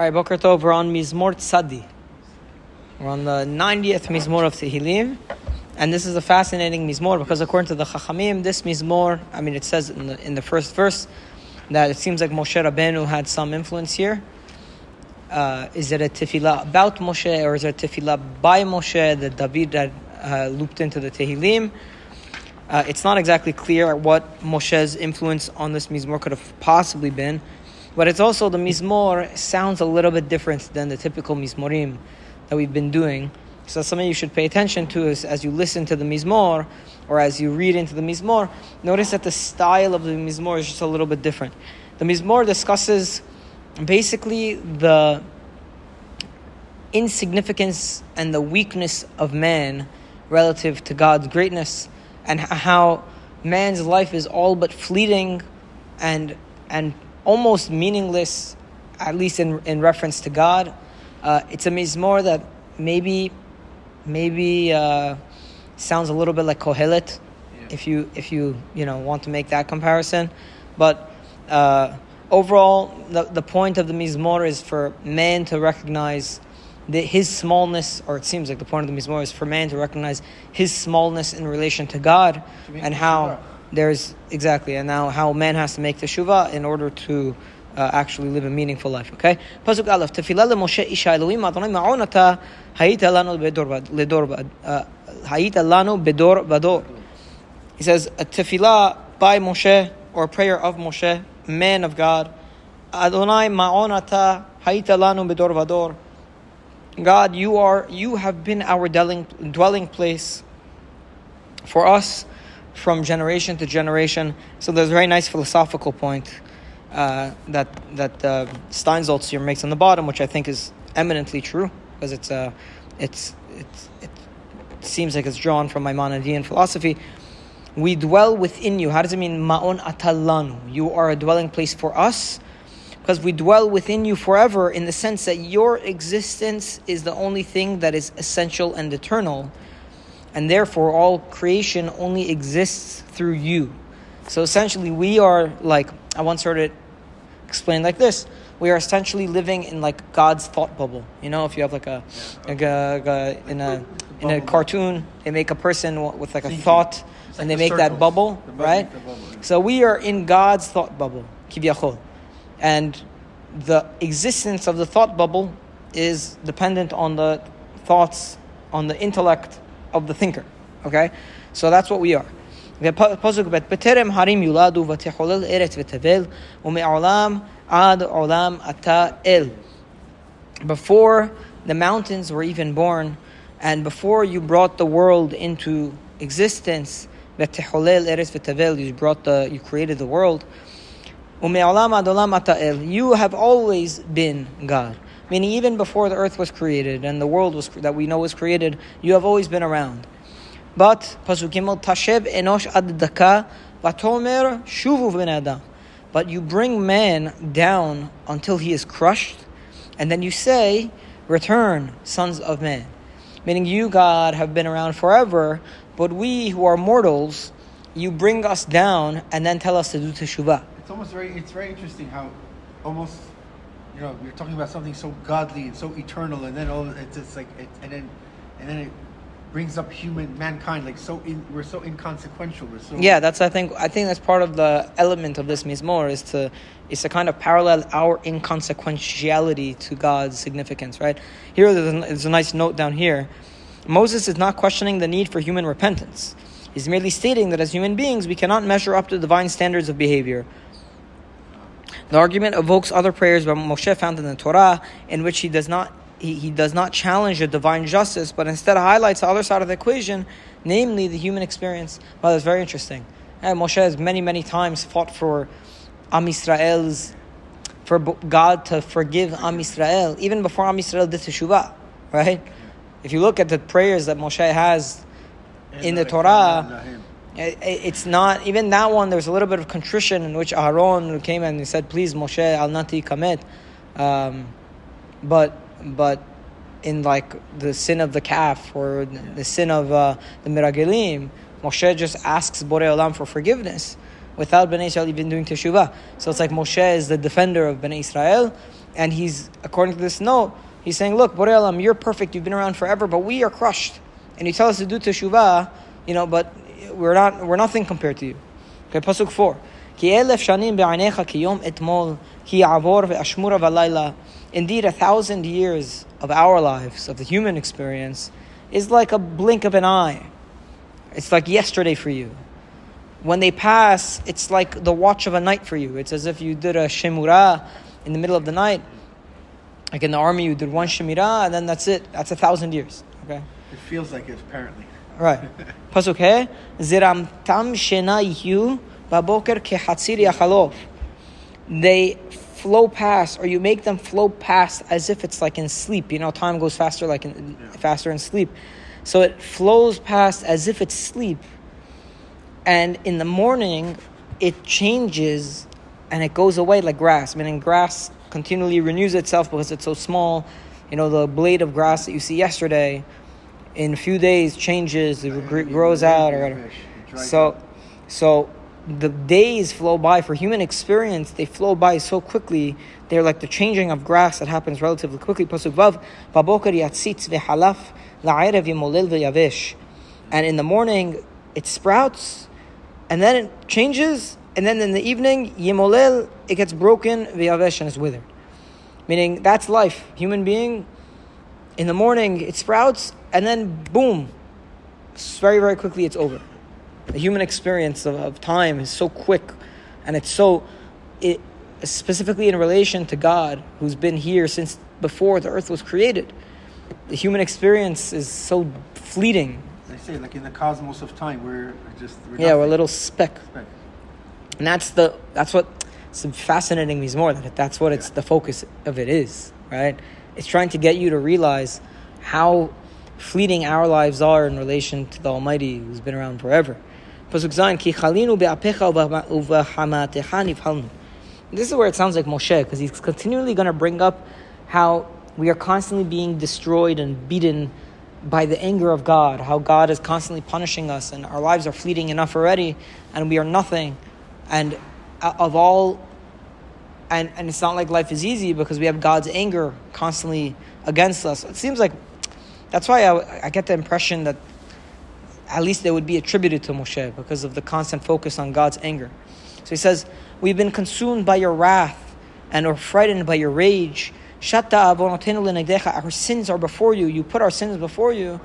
All right, Boker Tov, we're on Mizmor Tzadi. We're on the 90th Mizmor of Tehillim. And this is a fascinating Mizmor because according to the Chachamim, this Mizmor, I mean, it says in the, in the first verse that it seems like Moshe Rabbeinu had some influence here. Uh, is it a tefillah about Moshe or is it a tefillah by Moshe that David had uh, looped into the Tehillim? Uh, it's not exactly clear what Moshe's influence on this Mizmor could have possibly been. But it's also the Mizmor sounds a little bit different than the typical Mizmorim that we've been doing. So something you should pay attention to is as you listen to the Mizmor or as you read into the Mizmor, notice that the style of the Mizmor is just a little bit different. The Mizmor discusses basically the insignificance and the weakness of man relative to God's greatness and how man's life is all but fleeting and and almost meaningless, at least in, in reference to God. Uh, it's a mizmor that maybe maybe uh, sounds a little bit like Kohelet, yeah. if you if you you know want to make that comparison, but uh, overall the, the point of the mizmor is for man to recognize the, his smallness, or it seems like the point of the mizmor is for man to recognize his smallness in relation to God, and how there's exactly, and now how man has to make the shuva in order to uh, actually live a meaningful life. Okay, pasuk aleph tefillah leMoshe isha Elohim Adonai ma'onata hayita lanu bedor ledor uh, hayita lanu bedor vador. He says a tefillah by Moshe or prayer of Moshe, man of God. Adonai ma'onata hayita lanu bedor. God, you are you have been our dwelling dwelling place for us from generation to generation. So there's a very nice philosophical point uh, that that uh, makes on the bottom, which I think is eminently true because it's uh, it's, it's it seems like it's drawn from Maimonidean philosophy. We dwell within you. How does it mean? Ma'on atalanu. You are a dwelling place for us because we dwell within you forever in the sense that your existence is the only thing that is essential and eternal and therefore all creation only exists through you. So essentially, we are like, I once heard it explained like this we are essentially living in like God's thought bubble. You know, if you have like a, like a, like a in a in a cartoon, they make a person with like a thought, and they make that bubble, right? So we are in God's thought bubble, kivyachol, and the existence of the thought bubble is dependent on the thoughts, on the intellect of the thinker. Okay, so that's what we are. Before the mountains were even born, and before you brought the world into existence, you brought the, you created the world. You have always been God. Meaning, even before the earth was created and the world was that we know was created, you have always been around. But tashev enosh ad vatomer shuvu. But you bring man down until he is crushed, and then you say, "Return, sons of man." Meaning, you God have been around forever, but we who are mortals, you bring us down and then tell us to do teshuvah. It's almost very. It's very interesting how almost you know, you're talking about something so godly and so eternal, and then all it's like, it, and then, and then it brings up human mankind like so in, we're so inconsequential we're so yeah that's i think i think that's part of the element of this mizmor is to is to kind of parallel our inconsequentiality to god's significance right? Here there's a nice note down here. Moses is not questioning the need for human repentance. He's merely stating that as human beings we cannot measure up to divine standards of behavior the argument evokes other prayers by Moshe found in the Torah, in which he does not he, he does not challenge the divine justice, but instead highlights the other side of the equation, namely the human experience. Well, that's very interesting. And Moshe has many, many times fought for Am Yisrael's, for God to forgive Am Yisrael, even before Am Yisrael did teshuvah, right? If you look at the prayers that Moshe has in the Torah, it's not even that one. There's a little bit of contrition in which Aaron came and he said, "Please, Moshe, al nati kamet," um, but but in like the sin of the calf or the sin of uh, the meraglim, Moshe just asks Borei Olam for forgiveness. without Bnei Israel even doing teshuvah. So it's like Moshe is the defender of Bnei Israel, and he's according to this note, he's saying, "Look, Borei Olam, you're perfect. You've been around forever, but we are crushed, and you tell us to do teshuvah, you know, but we're not we're nothing compared to you. Okay, pasuk four. Indeed, a thousand years of our lives, of the human experience, is like a blink of an eye. It's like yesterday for you. When they pass, it's like the watch of a night for you. It's as if you did a shemura in the middle of the night. Like in the army, you did one shemira, and then that's it. That's a thousand years. Okay? It feels like it, apparently. Right. Pasuk he, ziram tam shena yihu baboker kehatzir yachalov. They flow past, or you make them flow past as if it's like in sleep. You know, time goes faster, like in, Yeah. faster in sleep. So it flows past as if it's sleep. And in the morning, it changes and it goes away like grass. Meaning, grass continually renews itself because it's so small. You know, the blade of grass that you see yesterday, in a few days, changes, it gr- grows out, or whatever. So, so the days flow by for human experience. They flow by so quickly. They're like the changing of grass that happens relatively quickly. And in the morning, it sprouts, and then it changes, and then in the evening, yimolel, it gets broken and is withered. Meaning that's life. Human being, in the morning it sprouts, and then boom, very very quickly it's over. The human experience of, of time is so quick, and it's so, it specifically in relation to God, who's been here since before the earth was created. The human experience is so fleeting. They say, like in the cosmos of time, we're just. We're Yeah, we're a little speck. Speck. And that's the that's what it's fascinating me more than that that's what it's the focus of it is, right? It's trying to get you to realize how fleeting our lives are in relation to the Almighty who's been around forever. Pasuk Zayin, "Ki chalinu be'apecha. This is where it sounds like Moshe, because he's continually going to bring up how we are constantly being destroyed and beaten by the anger of God, how God is constantly punishing us, and our lives are fleeting enough already, and we are nothing. And of all, and, and it's not like life is easy because we have God's anger constantly against us. It seems like that's why I, I get the impression that at least they would be attributed to Moshe because of the constant focus on God's anger. So he says, We've been consumed by your wrath and are frightened by your rage. Our sins are before you. You put our sins before you.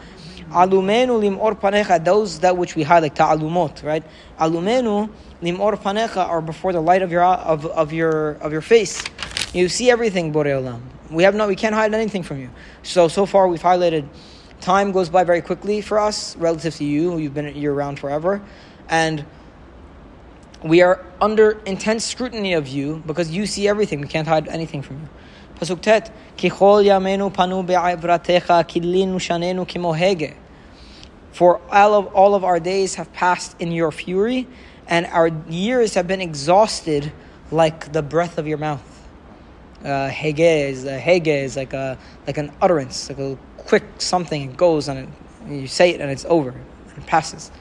Alumenu limor panecha. Those that which we highlight ta'alumot, right? Alumenu limor panecha are before the light of your of, of your of your face. You see everything, Borei Olam. We have no, we can't hide anything from you. So so far we've highlighted. Time goes by very quickly for us relative to you. You've been you're around forever, and we are under intense scrutiny of you because you see everything. We can't hide anything from you. Pasuk tet, Kichol yamenu panu be'avratecha kilinu shanenu kimohege. For all of, all of our days have passed in your fury, and our years have been exhausted like the breath of your mouth. Uh, hege is uh, hege is like a like an utterance, like a quick something. It goes and, it, and you say it and it's over and it passes.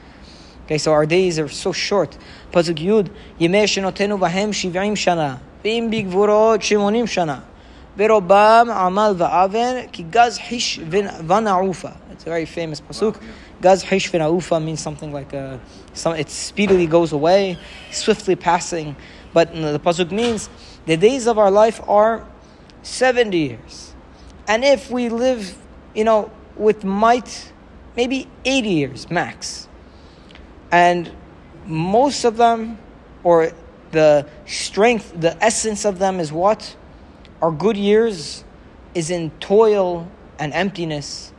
Okay, so our days are so short. Pasuk Yud, Yemei shenotenu bahem shiv'im shana, ve'im bigvurot shimonim shana, ve'robam amal va'aven, ki gaz hish v'na'ufa. It's a very famous pasuk. Gaz hish means something like a, some, it speedily goes away, swiftly passing. But the pasuk means the days of our life are 70 years. And if we live, you know, with might, maybe 80 years max and most of them or the strength the essence of them is what our good years is in toil and emptiness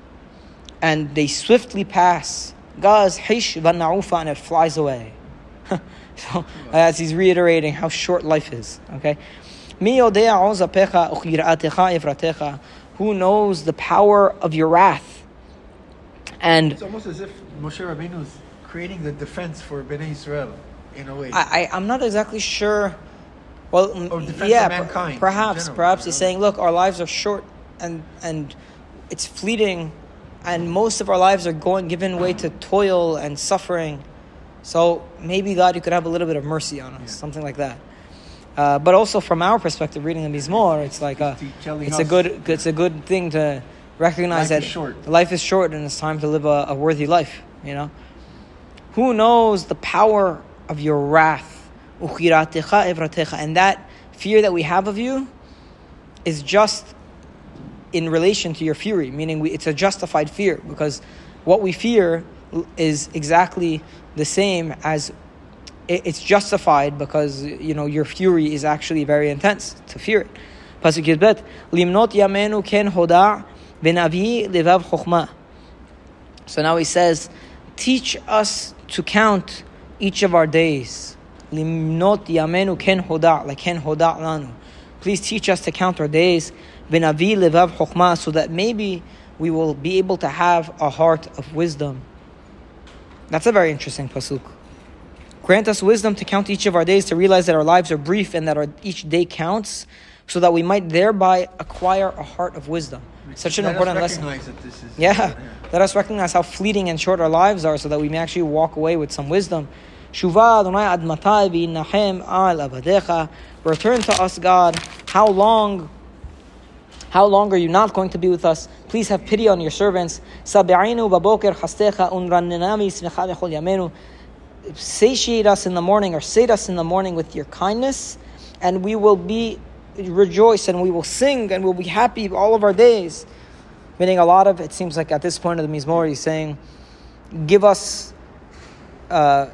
and they swiftly pass gaz hish vanaufa and it flies away so as he's reiterating how short life is okay Mi yodea ozapecha uchyiratecha efratecha. who knows the power of your wrath and It's almost as if Moshe Rabbeinu is creating the defense for Bnei Israel, in a way. I, I I'm not exactly sure. Well, mm, Or defense yeah, of mankind in perhaps, perhaps he's saying, look, our lives are short and and it's fleeting, and most of our lives are going given way to toil and suffering. So maybe God, you could have a little bit of mercy on us, Yeah. something like that. Uh, but also from our perspective, reading the Mizmor, it's like a, it's a good it's a good thing to recognize Life that life is short and it's time to live a, a worthy life. You know, who knows the power of your wrath, And that fear that we have of you is just in relation to your fury, meaning we, it's a justified fear because what we fear is exactly the same as it- it's justified because you know your fury is actually very intense to fear it. Pasuk Yudbet, limnot yamenu ken hoda levav. So now he says, teach us to count each of our days. Limnot yamenu ken hoda, like ken hoda lanu. Please teach us to count our days. V'navi levav chokhmah, so that maybe we will be able to have a heart of wisdom. That's a very interesting pasuk. Grant us wisdom to count each of our days, to realize that our lives are brief and that our, each day counts, so that we might thereby acquire a heart of wisdom. Such an Let important lesson. recognize that this is Yeah. Let us recognize how fleeting and short our lives are so that we may actually walk away with some wisdom. Return to us, God. How long? How long are you not going to be with us? Please have pity on your servants. Chastecha yamenu. Satiate us in the morning or sate us in the morning with your kindness, and we will be rejoice and we will sing and we'll be happy all of our days. Meaning a lot of it seems like at this point of the Mizmor he's saying, give us uh,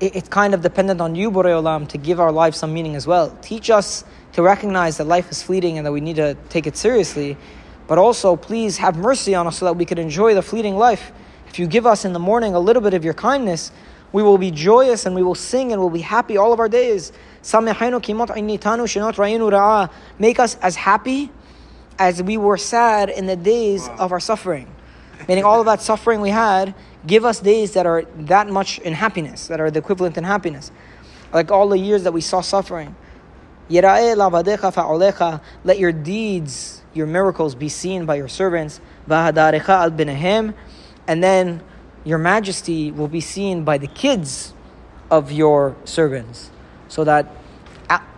it's kind of dependent on you, Borei Olam, to give our lives some meaning as well. Teach us to recognize that life is fleeting and that we need to take it seriously, but also please have mercy on us so that we can enjoy the fleeting life. If you give us in the morning a little bit of your kindness, we will be joyous and we will sing and we'll be happy all of our days. Samehanu kimot ainitanu shenot ra'inu ra'a. Make us as happy as we were sad in the days of our suffering. Meaning all of that suffering we had, give us days that are that much in happiness, that are the equivalent in happiness. Like all the years that we saw suffering. Let your deeds, your miracles be seen by your servants. Al. And then your majesty will be seen by the kids of your servants. So that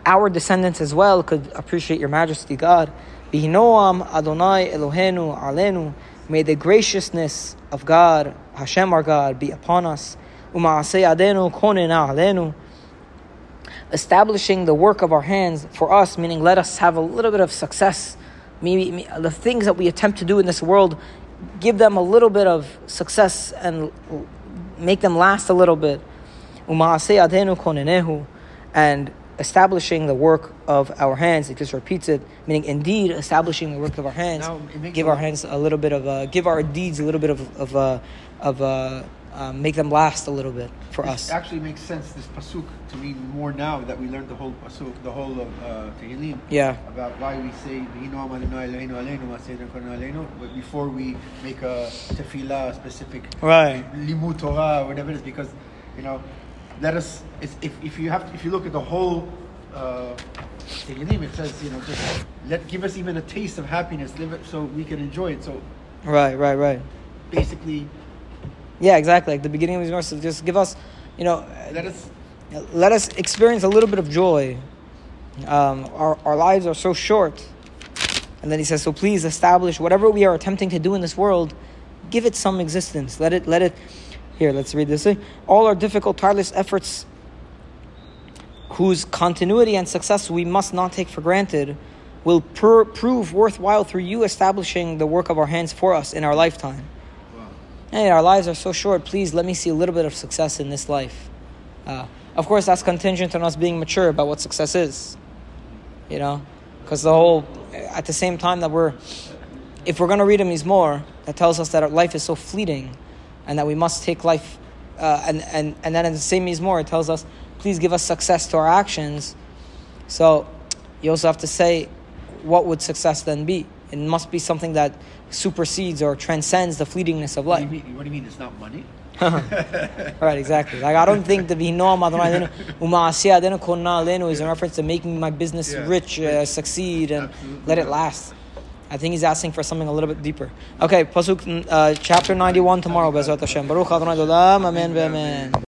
our descendants as well could appreciate your majesty, God. Bihinoam Adonai Elohenu Alenu. May the graciousness of God, Hashem our God, be upon us. Establishing the work of our hands for us, meaning let us have a little bit of success. Maybe the things that we attempt to do in this world, give them a little bit of success and make them last a little bit. And establishing the work of our hands. It just repeats it, meaning indeed establishing the work of our hands. Makes give our hands a little bit of, uh, give our deeds a little bit of, of, uh, of uh, uh, make them last a little bit for This us. actually makes sense. This pasuk to mean more now that we learned the whole pasuk, the whole of uh, Tehillim. Yeah. About why we say "V'hinu Adonai Eloheinu Ma'aseh Adonai but before we make a tefillah, specific Right. limud Torah, or whatever it is, because you know, let us. If if you have, if you look at the whole. Uh, Tehillim, it says, you know, just let give us even a taste of happiness, live it so we can enjoy it. So Right, right, right. basically, Yeah, exactly. Like the beginning of his verse, just give us, you know, let us let us experience a little bit of joy. Um, our, our lives are so short. And then he says, so please establish whatever we are attempting to do in this world, give it some existence. Let it, let it, here, let's read this. All our difficult, tireless efforts, whose continuity and success we must not take for granted, will pr- prove worthwhile through you establishing the work of our hands for us in our lifetime. Hey, our lives are so short. Please let me see a little bit of success in this life. Uh, of course, that's contingent on us being mature about what success is. You know, because the whole, at the same time that we're, if we're going to read a more, that tells us that our life is so fleeting, and that we must take life, uh, and and and then in the same Mizmor it tells us, please give us success to our actions. So, you also have to say, what would success then be? It must be something that supersedes or transcends the fleetingness of What do life. you mean? What do you mean? It's not money? Right, exactly. Like I don't think the Vihnoam Adonai Alenu, Umaasiyah Adenu Konna Alenu is in reference to making my business Yeah, rich, uh, succeed, and Absolutely let it last. I think he's asking for something a little bit deeper. Okay, Pasuk, uh, chapter 91 tomorrow, Bezrat Hashem. Baruch Adonai Olam, Amen, Amen.